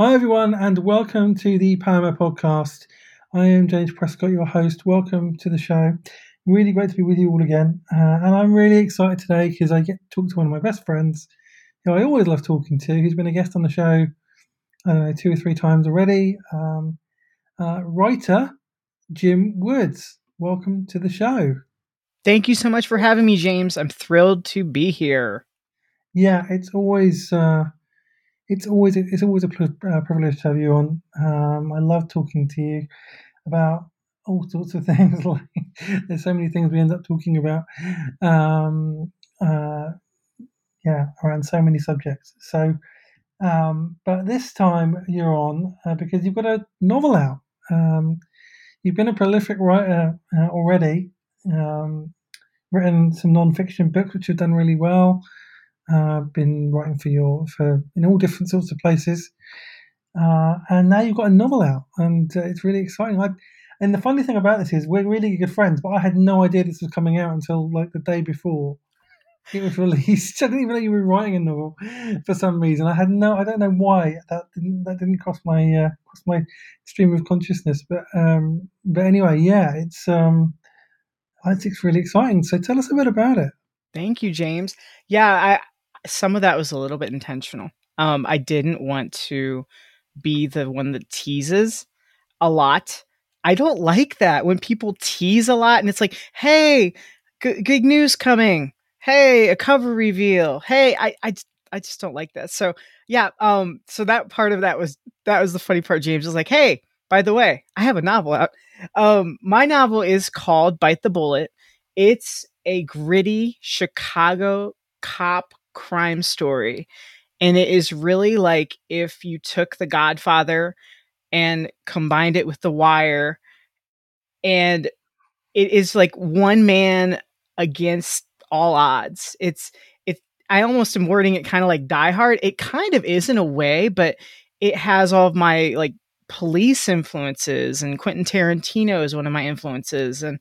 Hi, everyone, and welcome to the Poema Podcast. I am James Prescott, your host. Welcome to the show. Really great to be with you all again. Uh, and I'm really excited today because I get to talk to one of my best friends who I always love talking to, who's been a guest on the show, I don't know, two or three times already. Um, uh, writer Jim Woods. Welcome to the show. Thank you so much for having me, James. I'm thrilled to be here. Yeah, it's always. Uh, it's always it's always a uh, privilege to have you on. Um, I love talking to you about all sorts of things. like there's so many things we end up talking about. Um, uh, yeah, around so many subjects. So, um, but this time you're on uh, because you've got a novel out. Um, you've been a prolific writer uh, already. Um, written some non-fiction books which have done really well. Uh, been writing for your for in all different sorts of places, uh, and now you've got a novel out, and uh, it's really exciting. I, and the funny thing about this is we're really good friends, but I had no idea this was coming out until like the day before it was released. I didn't even know you were writing a novel for some reason. I had no, I don't know why that didn't that didn't cross my uh, cross my stream of consciousness. But um, but anyway, yeah, it's um, I think it's really exciting. So tell us a bit about it. Thank you, James. Yeah, I some of that was a little bit intentional. Um, I didn't want to be the one that teases a lot. I don't like that when people tease a lot and it's like, hey, g- good news coming. Hey, a cover reveal. Hey, I, I, I just don't like that. So yeah, um, so that part of that was that was the funny part. James was like, hey, by the way, I have a novel out. Um, my novel is called Bite the Bullet. It's a gritty Chicago cop crime story. And it is really like if you took The Godfather and combined it with The Wire, and it is like one man against all odds. It's it. I almost am wording it kind of like Die Hard. It kind of is in a way, but it has all of my like police influences, and Quentin Tarantino is one of my influences, and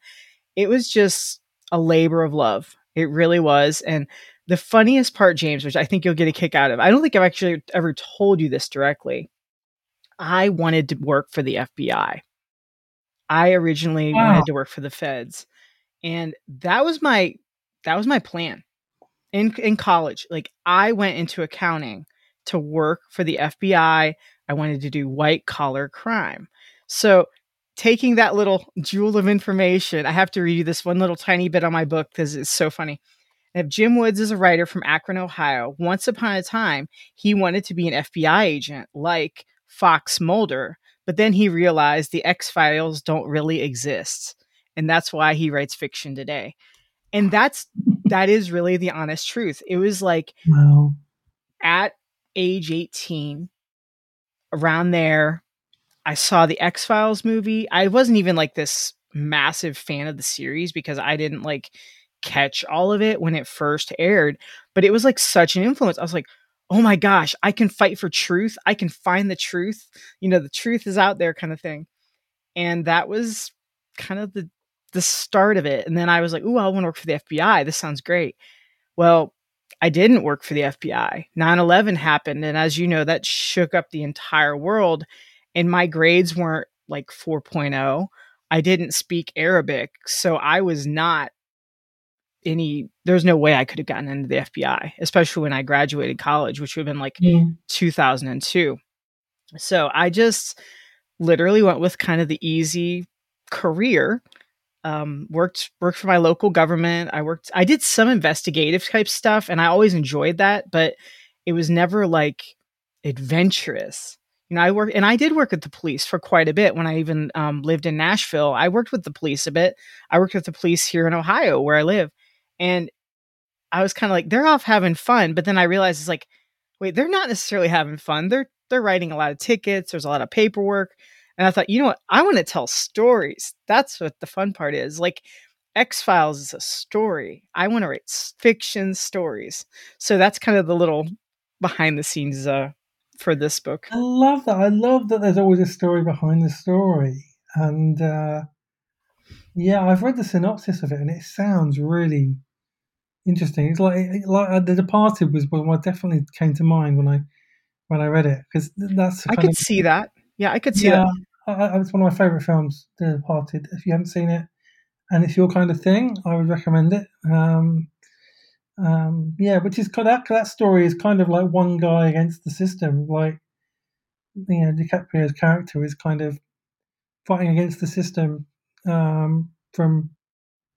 it was just a labor of love. It really was, and the funniest part, James, which I think you'll get a kick out of, I don't think I've actually ever told you this directly. I wanted to work for the FBI. I originally wow. wanted to work for the feds. And that was my that was my plan. In in college, like I went into accounting to work for the FBI. I wanted to do white collar crime. So, taking that little jewel of information, I have to read you this one little tiny bit on my book because it's so funny. If Jim Woods is a writer from Akron, Ohio, once upon a time, he wanted to be an FBI agent like Fox Mulder, but then he realized the X Files don't really exist. And that's why he writes fiction today. And that's that is really the honest truth. It was like wow. at age 18, around there, I saw the X Files movie. I wasn't even like this massive fan of the series because I didn't like catch all of it when it first aired, but it was like such an influence. I was like, oh my gosh, I can fight for truth. I can find the truth. You know, the truth is out there kind of thing. And that was kind of the the start of it. And then I was like, "Ooh, I want to work for the FBI. This sounds great." Well, I didn't work for the FBI. 9/11 happened and as you know, that shook up the entire world and my grades weren't like 4.0. I didn't speak Arabic, so I was not any there's no way I could have gotten into the FBI, especially when I graduated college, which would have been like yeah. 2002. So I just literally went with kind of the easy career. Um, worked worked for my local government. I worked. I did some investigative type stuff, and I always enjoyed that, but it was never like adventurous. You know, I worked and I did work with the police for quite a bit when I even um, lived in Nashville. I worked with the police a bit. I worked with the police here in Ohio, where I live, and I was kind of like, they're off having fun. But then I realized it's like, wait, they're not necessarily having fun. They're they're writing a lot of tickets. There's a lot of paperwork. And I thought, you know what? I want to tell stories. That's what the fun part is. Like X Files is a story. I want to write fiction stories. So that's kind of the little behind the scenes uh, for this book. I love that. I love that there's always a story behind the story. And uh, yeah, I've read the synopsis of it, and it sounds really interesting. It's like like uh, The Departed was one what definitely came to mind when I when I read it because that's. I could see that. Yeah, I could see yeah, that. I, I, it's one of my favorite films, The Departed. If you haven't seen it, and it's your kind of thing, I would recommend it. Um, um, yeah, which is kind of, that that story is kind of like one guy against the system. Like you know, DiCaprio's character is kind of fighting against the system um, from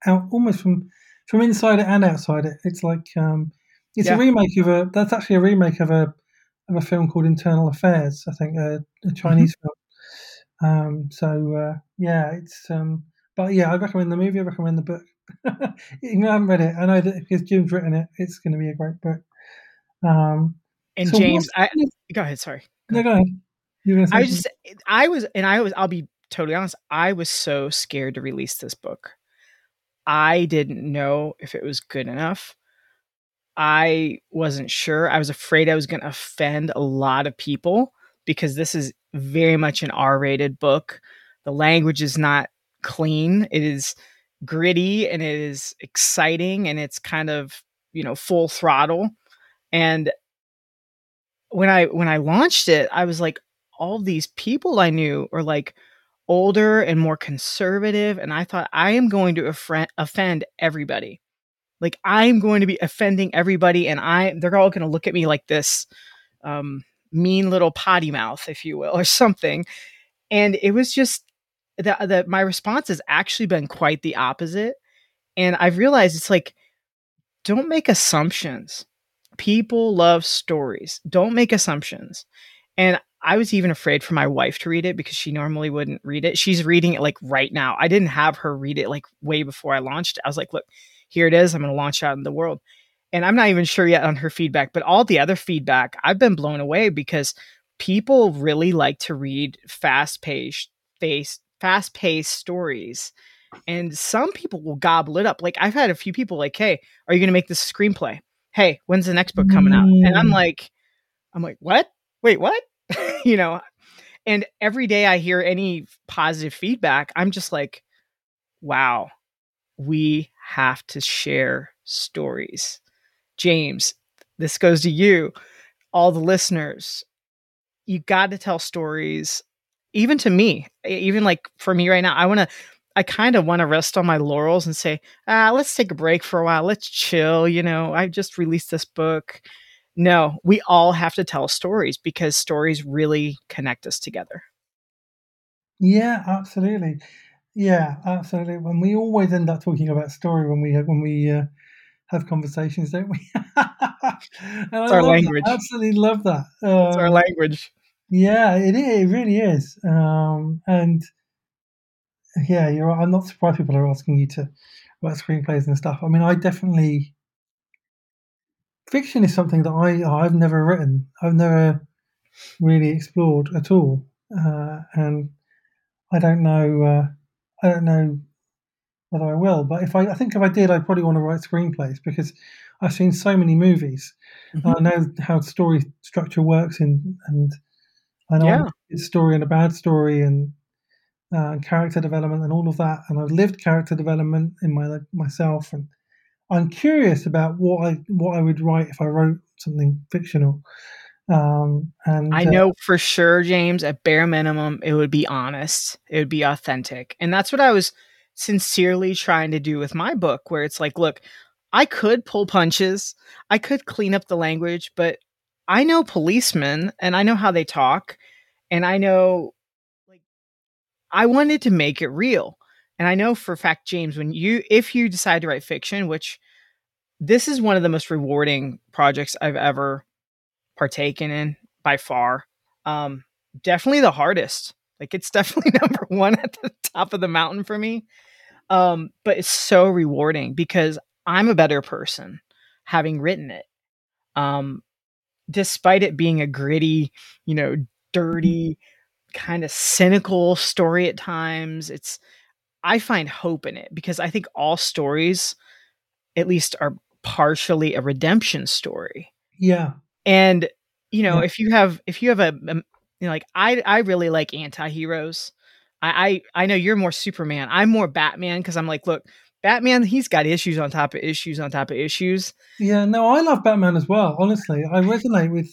out almost from from inside it and outside it. It's like um, it's yeah. a remake of a that's actually a remake of a of a film called Internal Affairs. I think a, a Chinese mm-hmm. film. Um, so uh, yeah, it's um, but yeah, I recommend the movie. I recommend the book. Even I haven't read it, I know that because Jim's written it, it's going to be a great book. Um, and so James, I, go ahead. Sorry. Go no, go ahead. I just, I was, and I was. I'll be totally honest. I was so scared to release this book. I didn't know if it was good enough. I wasn't sure. I was afraid I was going to offend a lot of people because this is very much an R rated book. The language is not clean. It is gritty and it is exciting and it's kind of, you know, full throttle. And when I when I launched it, I was like all these people I knew are like older and more conservative and I thought I am going to offend everybody. Like I'm going to be offending everybody and I they're all going to look at me like this um mean little potty mouth if you will or something. And it was just that that my response has actually been quite the opposite. And I've realized it's like, don't make assumptions. People love stories. Don't make assumptions. And I was even afraid for my wife to read it because she normally wouldn't read it. She's reading it like right now. I didn't have her read it like way before I launched. I was like, look, here it is. I'm going to launch out in the world. And I'm not even sure yet on her feedback, but all the other feedback, I've been blown away because people really like to read fast paced, fast paced stories. And some people will gobble it up. Like I've had a few people like, "Hey, are you going to make this screenplay? Hey, when's the next book coming out?" And I'm mm. like, I'm like, "What? Wait, what?" you know. And every day I hear any positive feedback, I'm just like, "Wow, we have to share stories." James, this goes to you, all the listeners. You got to tell stories even to me, even like for me right now, I want to, I kind of want to rest on my laurels and say, ah, let's take a break for a while. Let's chill. You know, I just released this book. No, we all have to tell stories because stories really connect us together. Yeah, absolutely. Yeah, absolutely. When we always end up talking about story when we when we uh, have conversations, don't we? it's our language. That. absolutely love that. Um, it's our language. Yeah, it is. It really is. Um, and yeah, you're. I'm not surprised people are asking you to write screenplays and stuff. I mean, I definitely fiction is something that I I've never written. I've never really explored at all, uh, and I don't know. Uh, I don't know whether I will. But if I, I think if I did, I'd probably want to write screenplays because I've seen so many movies. Mm-hmm. I know how story structure works in and I know yeah. a story and a bad story and uh, character development and all of that. And I've lived character development in my myself, and I'm curious about what I what I would write if I wrote something fictional. Um, and I uh, know for sure, James, at bare minimum, it would be honest, it would be authentic, and that's what I was sincerely trying to do with my book, where it's like, look, I could pull punches, I could clean up the language, but I know policemen and I know how they talk and I know like I wanted to make it real. And I know for a fact James when you if you decide to write fiction, which this is one of the most rewarding projects I've ever partaken in by far. Um definitely the hardest. Like it's definitely number 1 at the top of the mountain for me. Um but it's so rewarding because I'm a better person having written it. Um despite it being a gritty, you know, dirty, kind of cynical story at times, it's I find hope in it because I think all stories at least are partially a redemption story. Yeah. And you know, yeah. if you have if you have a, a you know, like I I really like anti-heroes. I, I I know you're more Superman. I'm more Batman because I'm like, look, Batman, he's got issues on top of issues on top of issues. Yeah, no, I love Batman as well. Honestly, I resonate with.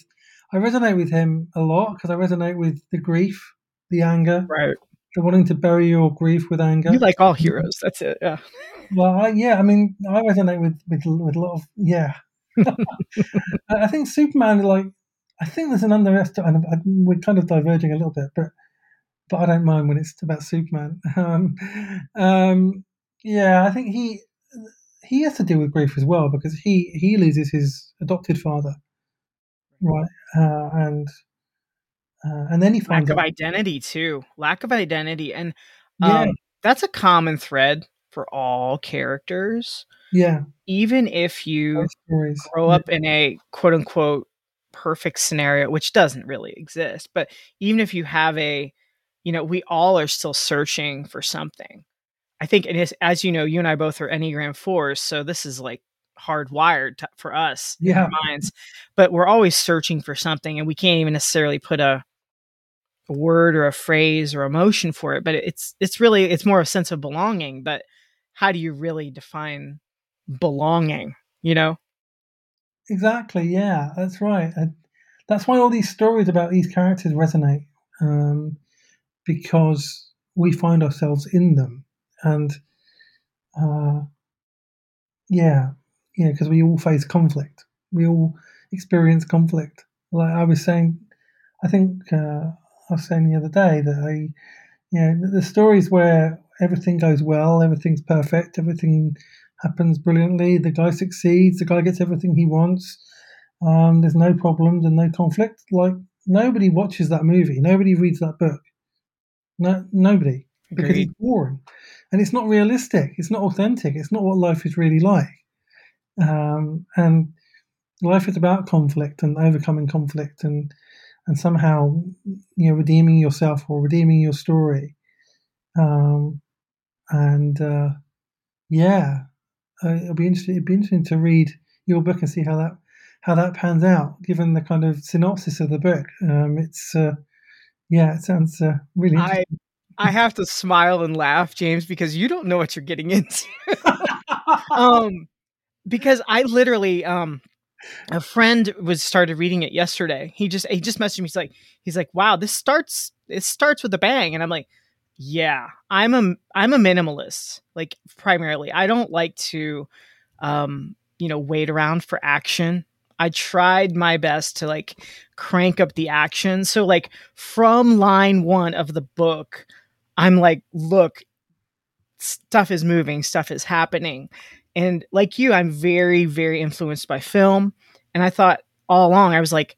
I resonate with him a lot because I resonate with the grief, the anger, right? The wanting to bury your grief with anger. You like all heroes. That's it. Yeah. Well, I, yeah. I mean, I resonate with with with a lot of yeah. I think Superman, like, I think there's an underestimate. We're kind of diverging a little bit, but but I don't mind when it's about Superman. Um, um, yeah, I think he he has to deal with grief as well because he he loses his adopted father, right? Uh, and uh, and then he finds lack of identity too, lack of identity, and um, yeah. that's a common thread for all characters. Yeah, even if you grow up yeah. in a quote unquote perfect scenario, which doesn't really exist, but even if you have a, you know, we all are still searching for something. I think, and as, as you know, you and I both are Enneagram fours, so this is like hardwired to, for us yeah. in our minds. But we're always searching for something, and we can't even necessarily put a, a word or a phrase or emotion for it. But it's it's really it's more a sense of belonging. But how do you really define belonging? You know. Exactly. Yeah, that's right. And that's why all these stories about these characters resonate, um, because we find ourselves in them and uh, yeah, yeah, because we all face conflict. We all experience conflict. Like I was saying, I think uh, I was saying the other day that I, you know, the stories where everything goes well, everything's perfect, everything happens brilliantly, the guy succeeds, the guy gets everything he wants, um, there's no problems and no conflict. Like nobody watches that movie, nobody reads that book. No, nobody because it's boring and it's not realistic. It's not authentic. It's not what life is really like. Um, and life is about conflict and overcoming conflict and and somehow you know redeeming yourself or redeeming your story. Um, and uh, yeah, uh, it'll be interesting. It'd be interesting to read your book and see how that how that pans out, given the kind of synopsis of the book. Um, it's uh, yeah, it sounds uh, really. I I have to smile and laugh, James, because you don't know what you're getting into. um, because I literally, um, a friend was started reading it yesterday. He just he just messaged me. He's like, he's like, wow, this starts it starts with a bang, and I'm like, yeah, I'm a I'm a minimalist, like primarily. I don't like to, um, you know, wait around for action. I tried my best to like crank up the action. So like from line one of the book, I'm like, look, stuff is moving, stuff is happening. And like you, I'm very, very influenced by film. And I thought all along, I was like,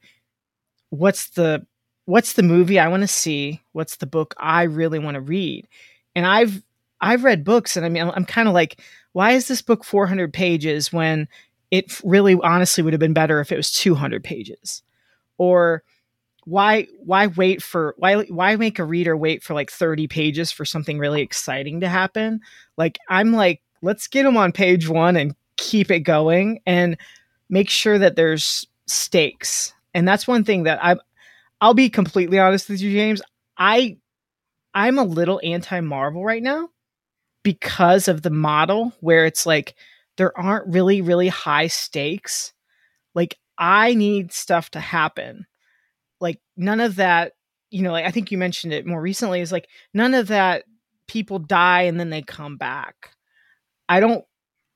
what's the what's the movie I want to see? What's the book I really want to read? And I've I've read books and I mean I'm, I'm kind of like, why is this book 400 pages when it really honestly would have been better if it was 200 pages? Or why why wait for why why make a reader wait for like 30 pages for something really exciting to happen like i'm like let's get them on page 1 and keep it going and make sure that there's stakes. And that's one thing that i i'll be completely honest with you james. I i'm a little anti marvel right now because of the model where it's like there aren't really really high stakes. Like i need stuff to happen. Like none of that you know like i think you mentioned it more recently is like none of that people die and then they come back i don't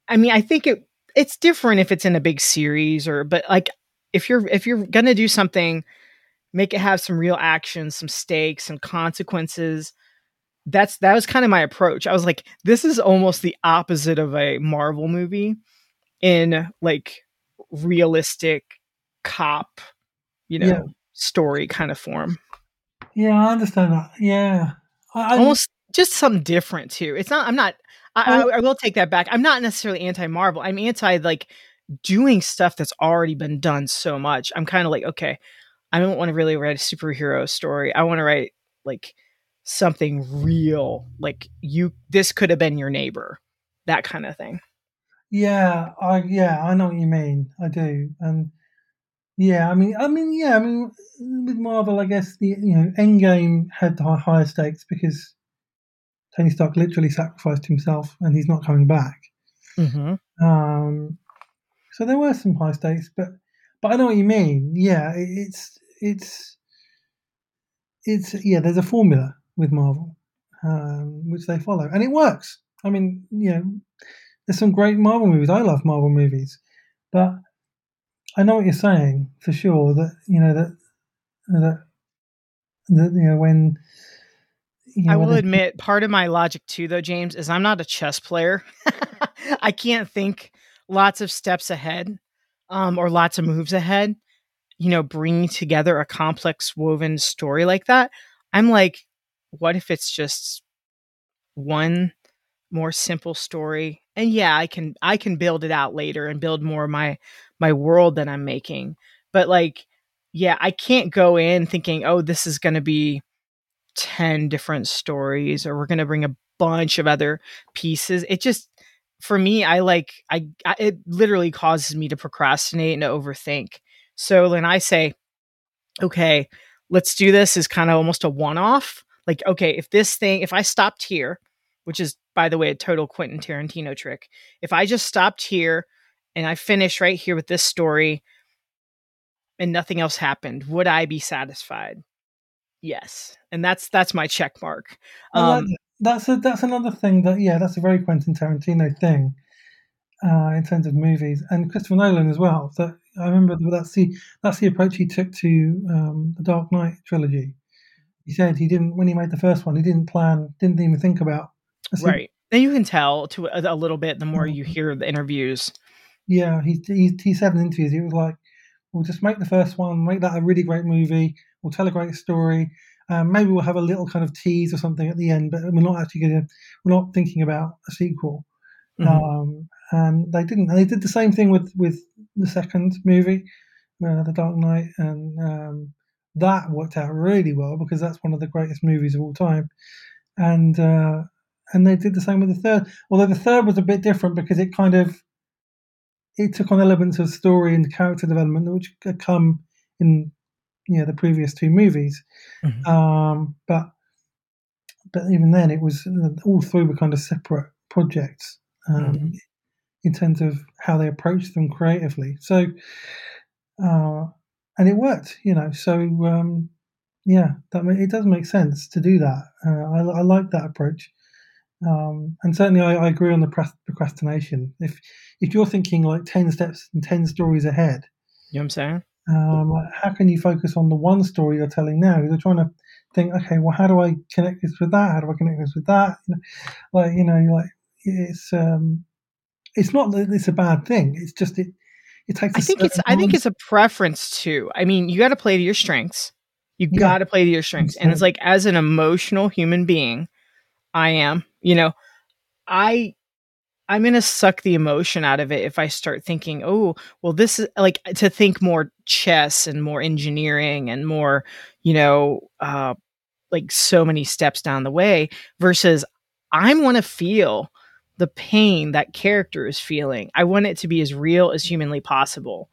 i mean i think it it's different if it's in a big series or but like if you're if you're gonna do something make it have some real action some stakes some consequences that's that was kind of my approach i was like this is almost the opposite of a marvel movie in like realistic cop you know yeah story kind of form. Yeah, I understand that. Yeah, I, almost just something different too. It's not. I'm not. I, I, I will take that back. I'm not necessarily anti Marvel. I'm anti like doing stuff that's already been done so much. I'm kind of like, okay, I don't want to really write a superhero story. I want to write like something real. Like you, this could have been your neighbor, that kind of thing. Yeah, I yeah, I know what you mean. I do, and yeah, I mean, I mean, yeah, I mean, with Marvel, I guess the you know Endgame had higher stakes because Tony Stark literally sacrificed himself, and he's not coming back. Mm-hmm. Um, so there were some high stakes, but but I know what you mean. Yeah, it, it's it's it's yeah. There's a formula with Marvel um, which they follow, and it works. I mean, you know, there's some great Marvel movies. I love Marvel movies, but I know what you're saying for sure. That you know that that, that you know when. You know, I will admit, part of my logic too, though, James, is I'm not a chess player. I can't think lots of steps ahead um, or lots of moves ahead. You know, bringing together a complex woven story like that. I'm like, what if it's just one more simple story and yeah i can i can build it out later and build more of my my world that i'm making but like yeah i can't go in thinking oh this is going to be 10 different stories or we're going to bring a bunch of other pieces. It just for me i like I, I it literally causes me to procrastinate and overthink. So when i say okay let's do this is kind of almost a one off like okay if this thing if i stopped here which is by the way a total quentin tarantino trick. If i just stopped here and i finish right here with this story and nothing else happened would i be satisfied yes and that's that's my check mark um that, that's a, that's another thing that yeah, that's a very Quentin Tarantino thing uh, in terms of movies, and Christopher Nolan as well. That I remember that's the that's the approach he took to um, the Dark Knight trilogy. He said he didn't when he made the first one, he didn't plan, didn't even think about right and you can tell to a, a little bit the more you hear the interviews Yeah, he, he he said in interviews he was like, "We'll just make the first one, make that a really great movie. We'll tell a great story. Um, maybe we'll have a little kind of tease or something at the end, but we're not actually going to. We're not thinking about a sequel." Mhm. Um, and they didn't. And they did the same thing with with the second movie, uh, The Dark Knight, and um, that worked out really well because that's one of the greatest movies of all time. And uh, and they did the same with the third. Although the third was a bit different because it kind of it took on elements of story and character development which come in you know the previous two movies. Mhm. Um, but but even then, it was uh, all three were kind of separate projects um, Mhm. in terms of how they approached them creatively. So, uh, and it worked, you know. So um, yeah, that it does make sense to do that. Uh, I, I like that approach. Um, and certainly, I, I agree on the procrastination. If if you're thinking like ten steps and ten stories ahead, you know what i'm saying um, how can you focus on the one story you're telling now? Because you're trying to think, okay, well, how do I connect this with that? How do I connect this with that? You know, like you know, you're like it's um, it's not that it's a bad thing. It's just it it takes. i think it's i think it's a preference too i mean you got to play to your strengths you Yeah. got to play to your strengths and it's like as an emotional human being i am you know i i'm gonna suck the emotion out of it if i start thinking oh well this is like to think more chess and more engineering and more you know uh like so many steps down the way versus i want to feel the pain that character is feeling. I want it to be as real as humanly possible.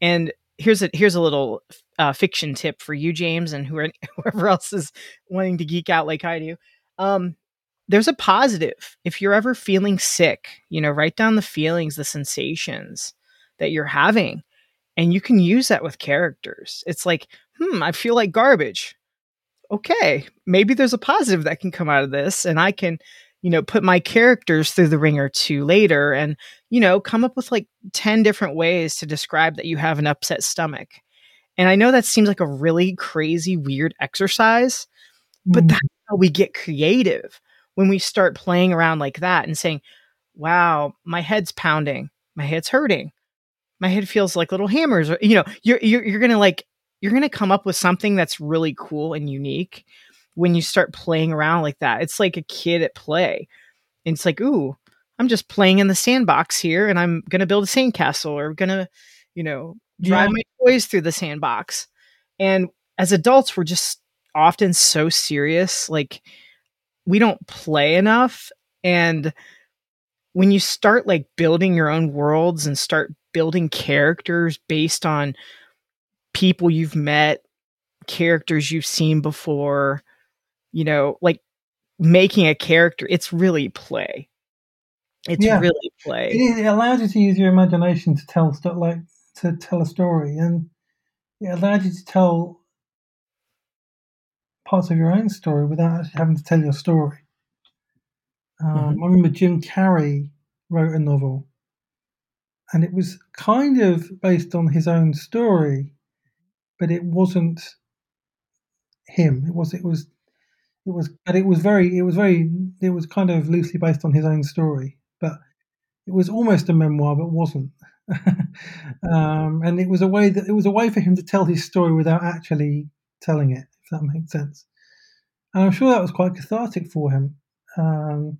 And here's a here's a little uh, fiction tip for you james and whoever else is wanting to geek out like i do. Um there's a positive. If you're ever feeling sick you know write down the feelings the sensations that you're having and you can use that with characters. It's like hmm i feel like garbage. Okay maybe there's a positive that can come out of this and i can you know put my characters through the ringer too later and you know come up with like 10 different ways to describe that you have an upset stomach. And i know that seems like a really crazy weird exercise but Mm, that's how we get creative when we start playing around like that and saying wow my head's pounding. My head's hurting. My head feels like little hammers or you know you're you're, you're gonna like you're gonna come up with something that's really cool and unique when you start playing around like that. It's like a kid at play. And it's like ooh i'm just playing in the sandbox here and i'm gonna build a sandcastle or gonna you know drive Yeah. my toys through the sandbox. And as adults we're just often so serious like we don't play enough. And when you start like building your own worlds and start building characters based on people you've met characters you've seen before you know like making a character it's really play. It's Yeah. really play. It, it allows you to use your imagination to tell stuff like to tell a story, and it allows you to tell parts of your own story without actually having to tell your story. Um, mm-hmm. I remember Jim Carrey wrote a novel, and it was kind of based on his own story, but it wasn't him. It was it was it was but it was very it was very it was kind of loosely based on his own story, but it was almost a memoir, but wasn't. um, and it was a way that it was a way for him to tell his story without actually telling it, that makes sense. And I'm sure that was quite cathartic for him. Um,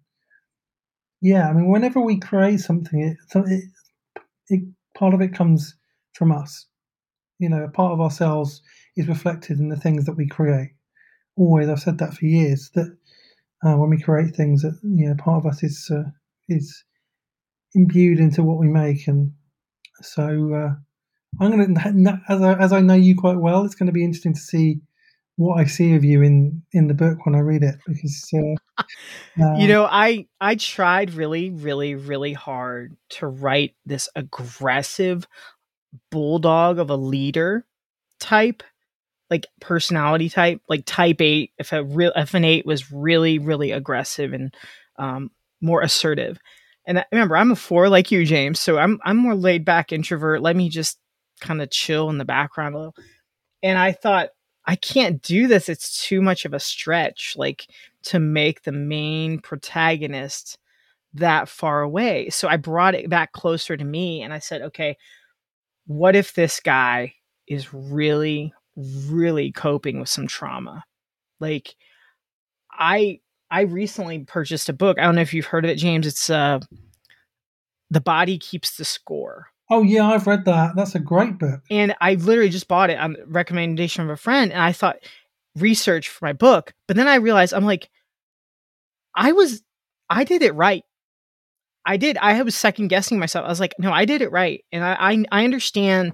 yeah, I mean, whenever we create something, it, it, it, part of it comes from us. You know, a part of ourselves is reflected in the things that we create. Always, I've said that for years. That uh, when we create things, that you know, part of us is uh, is imbued into what we make, and so uh, I'm going to, as I, as I know you quite well, it's going to be interesting to see what I see of you in in the book when I read it because uh, uh, you know I I tried really really really hard to write this aggressive bulldog of a leader type like personality type like type 8 if a real if an 8 was really really aggressive and um, more assertive. And I, remember I'm a 4 like you James so I'm I'm more laid back introvert. Let me just kind of chill in the background a little. And I thought I can't do this. It's too much of a stretch, like to make the main protagonist that far away. So I brought it back closer to me and I said, okay, what if this guy is really, really coping with some trauma? Like, I I recently purchased a book. I don't know if you've heard of it, James. It's uh The Body Keeps the Score Oh yeah, I've read that. That's a great book. And I literally just bought it on recommendation of a friend, and I thought research for my book, but then I realized I'm like, I was, I did it right. I did. I was second guessing myself. I was like, no, I did it right, and I, I, I understand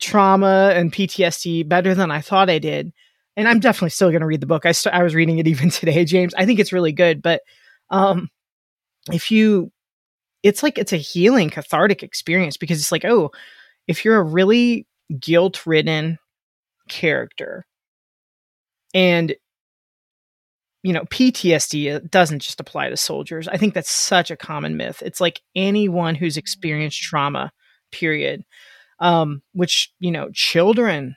trauma and PTSD better than I thought I did. And I'm definitely still going to read the book. I st- I was reading it even today, James. I think it's really good, but um, if you it's like it's a healing cathartic experience because it's like oh if you're a really guilt ridden character and you know PTSD doesn't just apply to soldiers. I think that's such a common myth. It's like anyone who's experienced trauma period um which you know children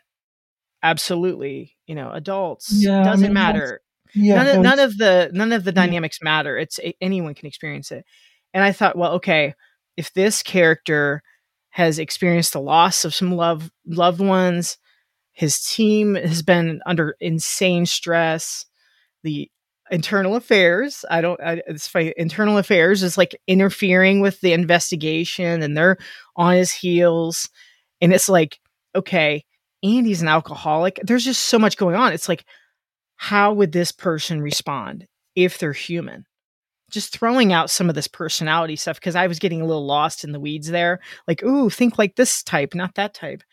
absolutely you know adults yeah, doesn't I mean, matter. Yeah, none, of, none of the none of the dynamics yeah. matter. It's anyone can experience it and I thought, well, okay, if this character has experienced the loss of some love loved ones, his team has been under insane stress, the internal affairs i don't I, it's funny internal affairs is like interfering with the investigation and they're on his heels. And it's like okay andy's an alcoholic. There's just so much going on. It's like how would this person respond if they're human just throwing out some of this personality stuff because I was getting a little lost in the weeds there. Like, ooh, think like this type, not that type.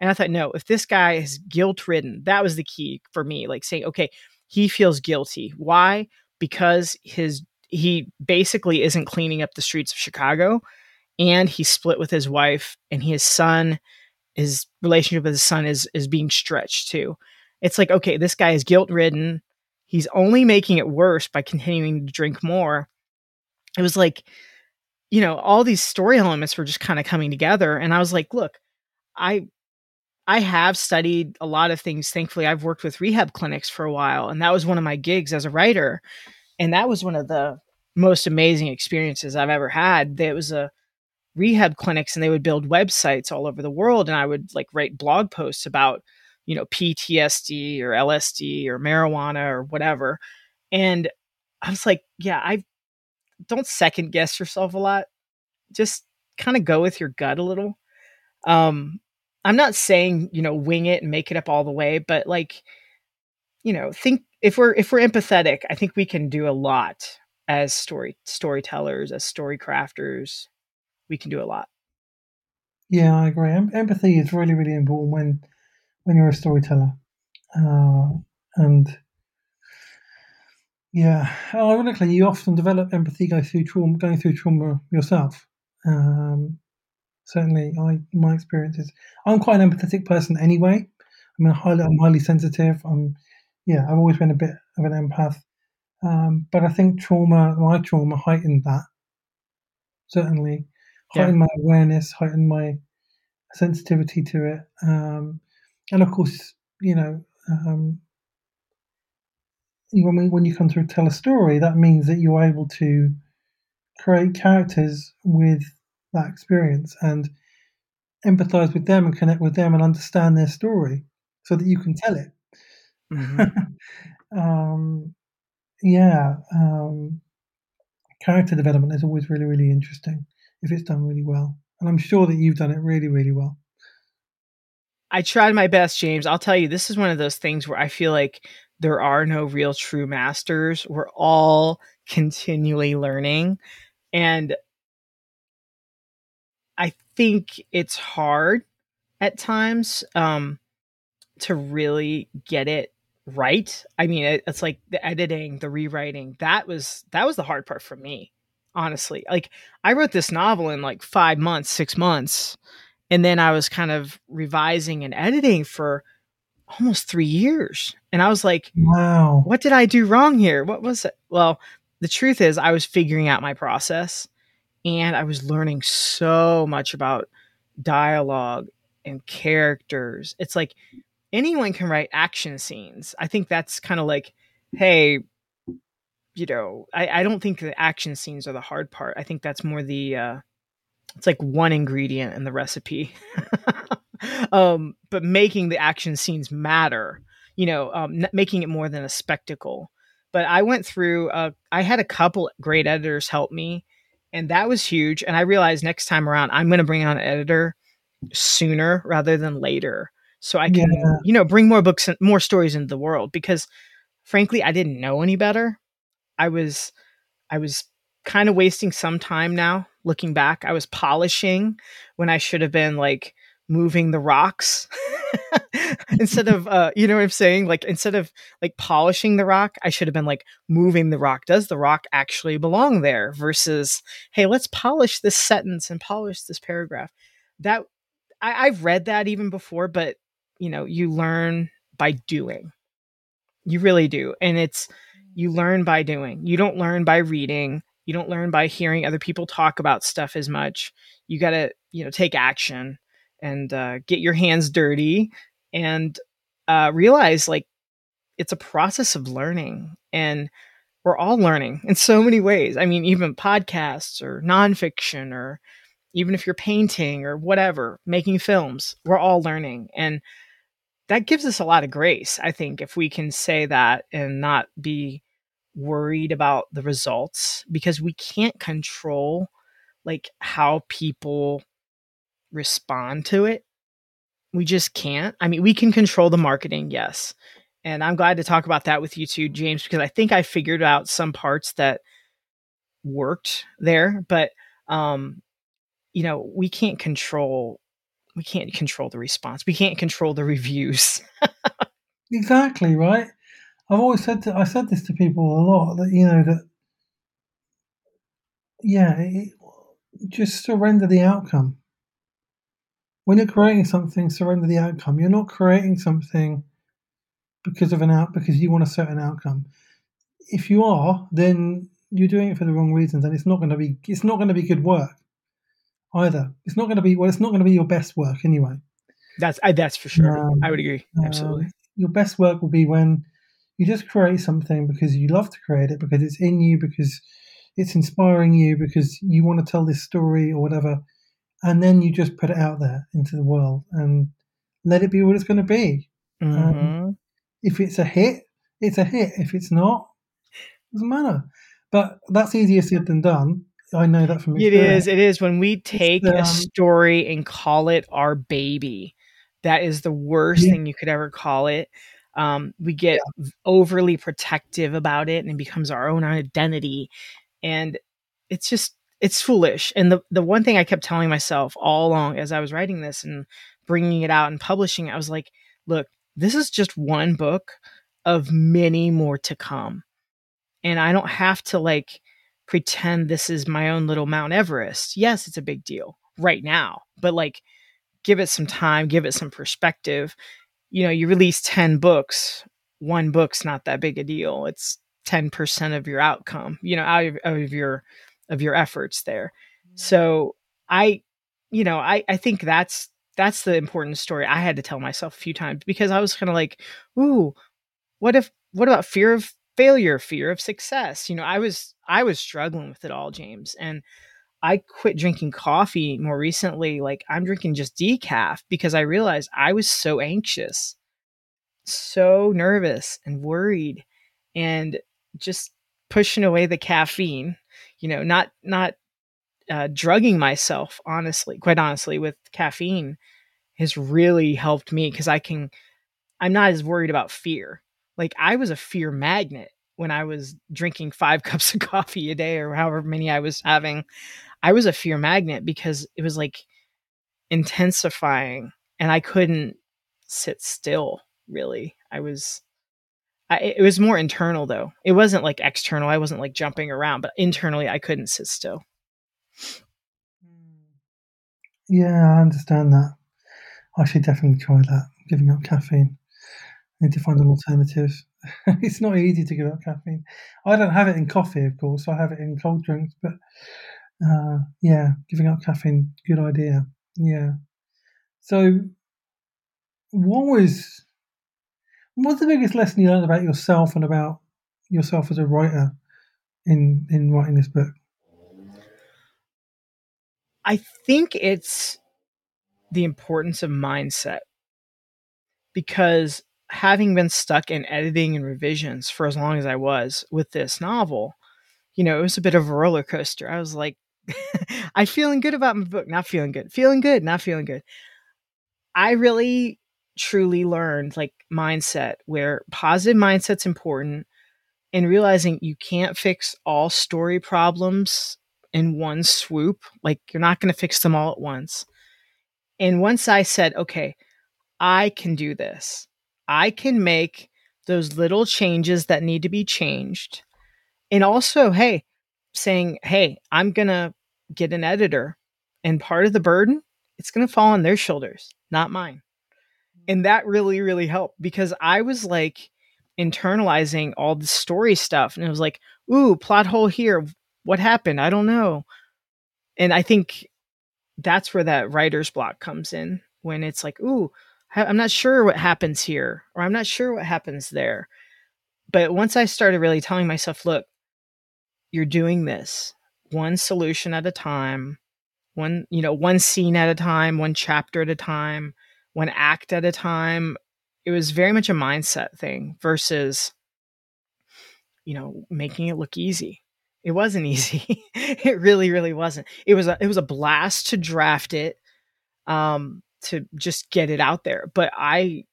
And I thought, no, if this guy is guilt ridden, that was the key for me. Like saying, okay, he feels guilty. Why? Because his he basically isn't cleaning up the streets of Chicago, and he split with his wife, and his son, his relationship with his son is is being stretched too. It's like, okay, this guy is guilt ridden he's only making it worse by continuing to drink more. It was like, you know, all these story elements were just kind of coming together. And I was like, look, I I have studied a lot of things. Thankfully, I've worked with rehab clinics for a while, and that was one of my gigs as a writer. And that was one of the most amazing experiences I've ever had. There was a rehab clinics and they would build websites all over the world and I would like write blog posts about you know, PTSD or LSD or marijuana or whatever. And I was like, yeah, I don't second guess yourself a lot. Just kind of go with your gut a little. Um, I'm not saying, you know, wing it and make it up all the way, but like, you know, think if we're if we're empathetic, I think we can do a lot as story storytellers, as story crafters. We can do a lot. Yeah, I agree. Em- empathy is really, really important when when you're a storyteller. Uh, and yeah, ironically, you often develop empathy going through trauma, going through trauma yourself. Um, certainly, I my experiences. I'm quite an empathetic person anyway. I mean, highly, I'm highly sensitive. I'm yeah, I've always been a bit of an empath. Um, but I think trauma, my trauma heightened that. Certainly, heightened yeah. my awareness, heightened my sensitivity to it. Um, and of course, you know, um, when, when you come to tell a story, that means that you're able to create characters with that experience and empathize with them and connect with them and understand their story so that you can tell it. Mm-hmm. um, yeah, um, character development is always really, really interesting if it's done really well. And I'm sure that you've done it really, really well. I tried my best, James. I'll tell you, this is one of those things where I feel like there are no real true masters. We're all continually learning. And I think it's hard at times um, to really get it right. I mean, it, it's like the editing, the rewriting. That was that was the hard part for me, honestly. Like I wrote this novel in like 5 months, 6 months, and then I was kind of revising and editing for almost 3 years. And I was like, "Wow. What did I do wrong here? What was it?" Well, the truth is I was figuring out my process and I was learning so much about dialogue and characters. It's like anyone can write action scenes. I think that's kind of like, hey, you know, I, I don't think the action scenes are the hard part. I think that's more the uh it's like one ingredient in the recipe. um, but making the action scenes matter, you know, um, making it more than a spectacle. But I went through, uh, I had a couple great editors help me, and that was huge. And I realized next time around, I'm going to bring on an editor sooner rather than later so I can, yeah. you know, bring more books and more stories into the world because frankly, I didn't know any better. I was I was kind of wasting some time now looking back. I was polishing when I should have been like moving the rocks instead of uh you know what I'm saying? Like instead of like polishing the rock, I should have been like moving the rock. Does the rock actually belong there versus hey, let's polish this sentence and polish this paragraph. That I, I've read that even before, but you know, you learn by doing. You really do. And it's, you learn by doing. You don't learn by reading. You don't learn by hearing other people talk about stuff as much. You got to, you know, take action and uh, get your hands dirty and uh, realize like it's a process of learning. And we're all learning in so many ways. I mean, even podcasts or nonfiction or even if you're painting or whatever, making films, we're all learning. And that gives us a lot of grace, I think, if we can say that and not be worried about the results because we can't control like how people respond to it. We just can't. I mean, we can control the marketing, yes. And I'm glad to talk about that with you too, James, because I think I figured out some parts that worked there, but um you know, we can't control we can't control the response. We can't control the reviews. exactly right. I've always said to, I said this to people a lot that you know that yeah, it, just surrender the outcome. When you're creating something, surrender the outcome. You're not creating something because of an out because you want a certain outcome. If you are, then you're doing it for the wrong reasons, and it's not going to be it's not going to be good work either. It's not going to be well. It's not going to be your best work anyway. That's I, that's for sure. Um, I would agree. Absolutely. Um, your best work will be when you just create something because you love to create it, because it's in you, because it's inspiring you, because you want to tell this story or whatever, and then you just put it out there into the world and let it be what it's going to be. Um, mm-hmm. Um, if it's a hit, it's a hit. If it's not, it doesn't matter. But that's easier said than done. I know that from experience. It is. It is when we take um, a story and call it our baby. That is the worst yeah. thing you could ever call it. Um, we get yeah. overly protective about it and it becomes our own identity. And it's just, it's foolish. And the, the one thing I kept telling myself all along as I was writing this and bringing it out and publishing it, I was like, look, this is just one book of many more to come. And I don't have to like pretend this is my own little Mount Everest. Yes, it's a big deal right now, but like give it some time, give it some perspective. You know, you release 10 books. one book's not that big a deal. It's 10% of your outcome, you know, out of, of your of your efforts there. Mm-hmm. So I, you know, I I think that's that's the important story I had to tell myself a few times because I was kind of like, ooh, what if what about fear of failure, fear of success? You know, I was I was struggling with it all, James. And I quit drinking coffee more recently. Like I'm drinking just decaf because I realized I was so anxious, so nervous and worried and just pushing away the caffeine, you know, not not uh, drugging myself, honestly, quite honestly, with caffeine has really helped me because I can, I'm not as worried about fear. Like I was a fear magnet when I was drinking five cups of coffee a day or however many I was having. I was a fear magnet because it was like intensifying and I couldn't sit still really. I was I, it was more internal though. It wasn't like external. I wasn't like jumping around, but internally I couldn't sit still. Yeah, I understand that. I should definitely try that. Giving up caffeine. I need to find an alternative. it's not easy to give up caffeine. I don't have it in coffee, of course. I have it in cold drinks, but uh, yeah, giving up caffeine, good idea. Yeah. So, what was what's the biggest lesson you learned about yourself and about yourself as a writer in in writing this book? I think it's the importance of mindset because having been stuck in editing and revisions for as long as I was with this novel, you know, it was a bit of a roller coaster. I was like, I'm feeling good about my book, not feeling good, feeling good, not feeling good. I really truly learned like mindset where positive mindset's important and realizing you can't fix all story problems in one swoop. Like you're not going to fix them all at once. And once I said, okay, I can do this, I can make those little changes that need to be changed. And also, hey, saying, hey, I'm going to get an editor. And part of the burden, it's going to fall on their shoulders, not mine. Mm. And that really, really helped because I was like internalizing all the story stuff. And it was like, ooh, plot hole here. What happened? I don't know. And I think that's where that writer's block comes in when it's like, ooh, I'm not sure what happens here, or I'm not sure what happens there. But once I started really telling myself, look, you're doing this one solution at a time, one, you know, one scene at a time, one chapter at a time, one act at a time. It was very much a mindset thing versus, you know, making it look easy. It wasn't easy. it really, really wasn't. It was a it was a blast to draft it, um, to just get it out there. But I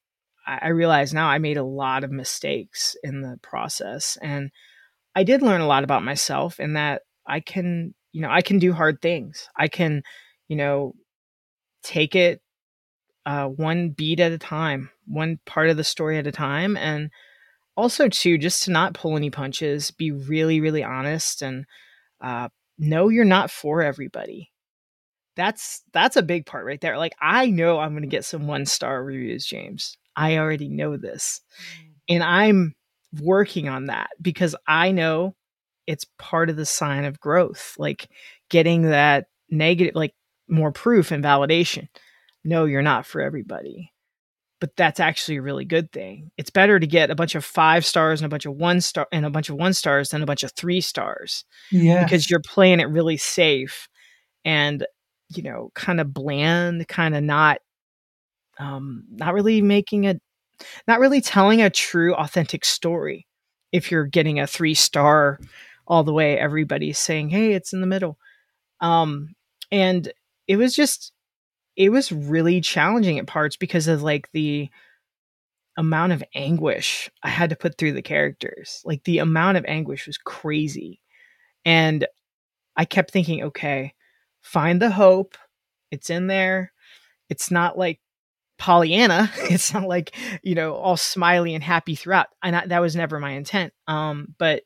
I realize now I made a lot of mistakes in the process. And I did learn a lot about myself in that I can, you know, I can do hard things. I can, you know, take it uh, one beat at a time, one part of the story at a time. And also too just to not pull any punches be really really honest and uh, know you're not for everybody that's that's a big part right there like i know i'm going to get some one star reviews james i already know this mm. and i'm working on that because i know it's part of the sign of growth like getting that negative like more proof and validation no you're not for everybody but that's actually a really good thing. It's better to get a bunch of five stars and a bunch of one star and a bunch of one stars than a bunch of three stars. Yeah. Because you're playing it really safe and you know, kind of bland, kind of not um not really making a not really telling a true authentic story. If you're getting a three star all the way, everybody's saying, Hey, it's in the middle. Um and it was just it was really challenging at parts because of like the amount of anguish I had to put through the characters. Like the amount of anguish was crazy. And I kept thinking, okay, find the hope. It's in there. It's not like Pollyanna. It's not like, you know, all smiley and happy throughout. And I, that was never my intent. Um, but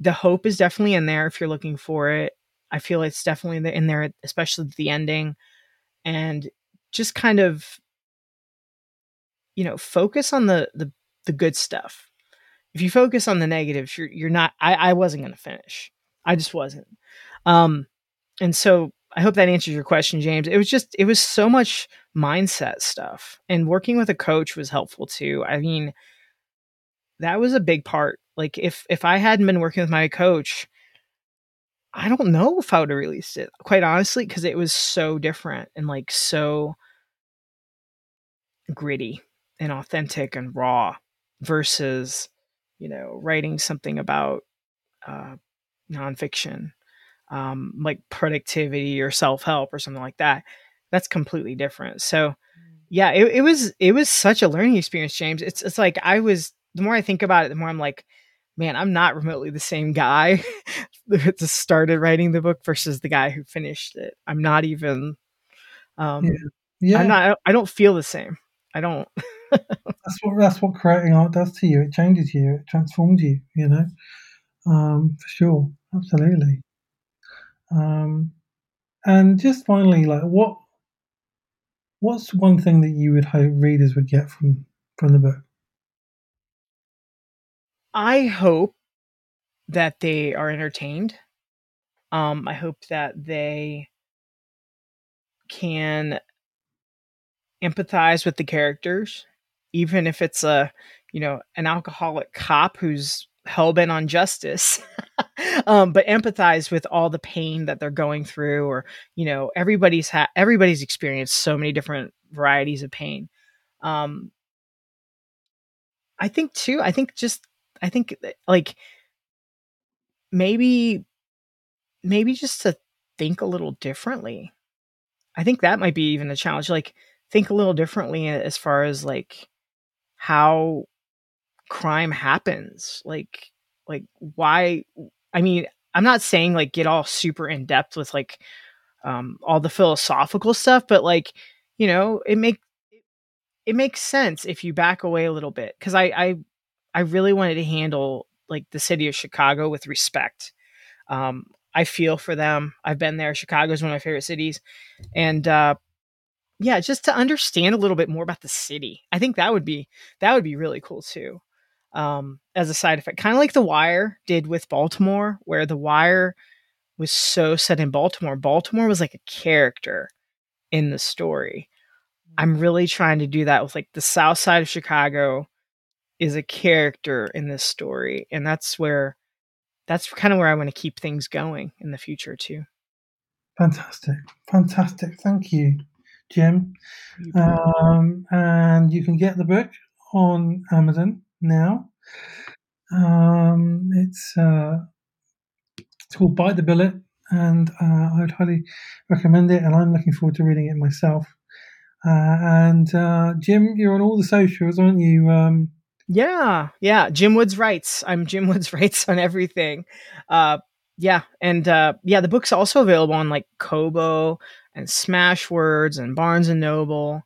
the hope is definitely in there if you're looking for it. I feel it's definitely in there, especially the ending and just kind of you know focus on the the the good stuff. If you focus on the negatives, you're you're not. I I wasn't going to finish. I just wasn't. Um, and so I hope that answers your question, James. It was just it was so much mindset stuff, and working with a coach was helpful too. I mean, that was a big part. Like if if I hadn't been working with my coach, I don't know if I would have released it, quite honestly, because it was so different and like so gritty and authentic and raw versus, you know, writing something about uh, nonfiction, um, like productivity or self help or something like that. That's completely different. So, mm. yeah, it, it was it was such a learning experience, James. It's it's like I was the more I think about it, the more I'm like, man, I'm not remotely the same guy that started writing the book versus the guy who finished it. I'm not even. Um, yeah. yeah. I'm not. I don't feel the same. I don't. that's what that's what creating art does to you. It changes you. It transforms you. You know, um, for sure, absolutely. Um, and just finally, like what what's one thing that you would hope readers would get from from the book? I hope that they are entertained. Um, I hope that they can empathize with the characters, even if it's a you know an alcoholic cop who's hell bent on justice, um, but empathize with all the pain that they're going through, or you know everybody's ha- everybody's experienced so many different varieties of pain. Um, I think too. I think just I think like maybe maybe just to think a little differently. I think that might be even a challenge. Like think a little differently as far as like how crime happens. Like like why I mean, I'm not saying like get all super in depth with like um all the philosophical stuff, but like, you know, it make it makes sense if you back away a little bit. Cause I I I really wanted to handle like the city of Chicago with respect. Um, I feel for them. I've been there. Chicago is one of my favorite cities, and uh, yeah, just to understand a little bit more about the city. I think that would be that would be really cool too. Um, as a side effect, kind of like The Wire did with Baltimore, where The Wire was so set in Baltimore. Baltimore was like a character in the story. I'm really trying to do that with like the South Side of Chicago is a character in this story and that's where that's kind of where I want to keep things going in the future too. Fantastic. Fantastic. Thank you, Jim. Um, and you can get the book on Amazon now. Um, it's uh, it's called Bite the Bullet, and uh, I would highly recommend it. And I'm looking forward to reading it myself. Uh, and uh, Jim, you're on all the socials, aren't you? Um, yeah, yeah. Jim Woods writes. I'm Jim Woods writes on everything. Uh, yeah, and uh, yeah, the book's also available on like Kobo and Smashwords and Barnes and Noble.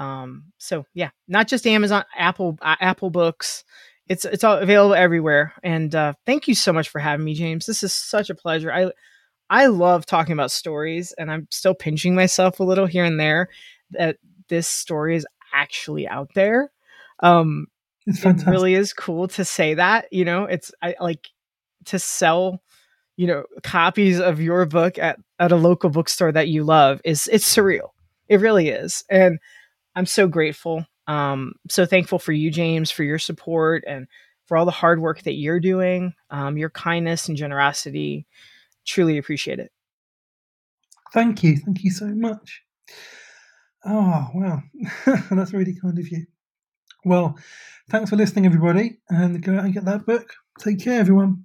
Um, so yeah, not just Amazon, Apple, uh, Apple Books. It's it's all available everywhere. And uh, thank you so much for having me, James. This is such a pleasure. I I love talking about stories, and I'm still pinching myself a little here and there that this story is actually out there. Um, it's fantastic. It really is cool to say that. You know, it's I like to sell, you know, copies of your book at at a local bookstore that you love is it's surreal. It really is, and I'm so grateful. Um, so thankful for you, James, for your support and for all the hard work that you're doing. Um, your kindness and generosity, truly appreciate it. Thank you, thank you so much. Oh wow, that's really kind of you. Well, thanks for listening, everybody, and go out and get that book. Take care, everyone.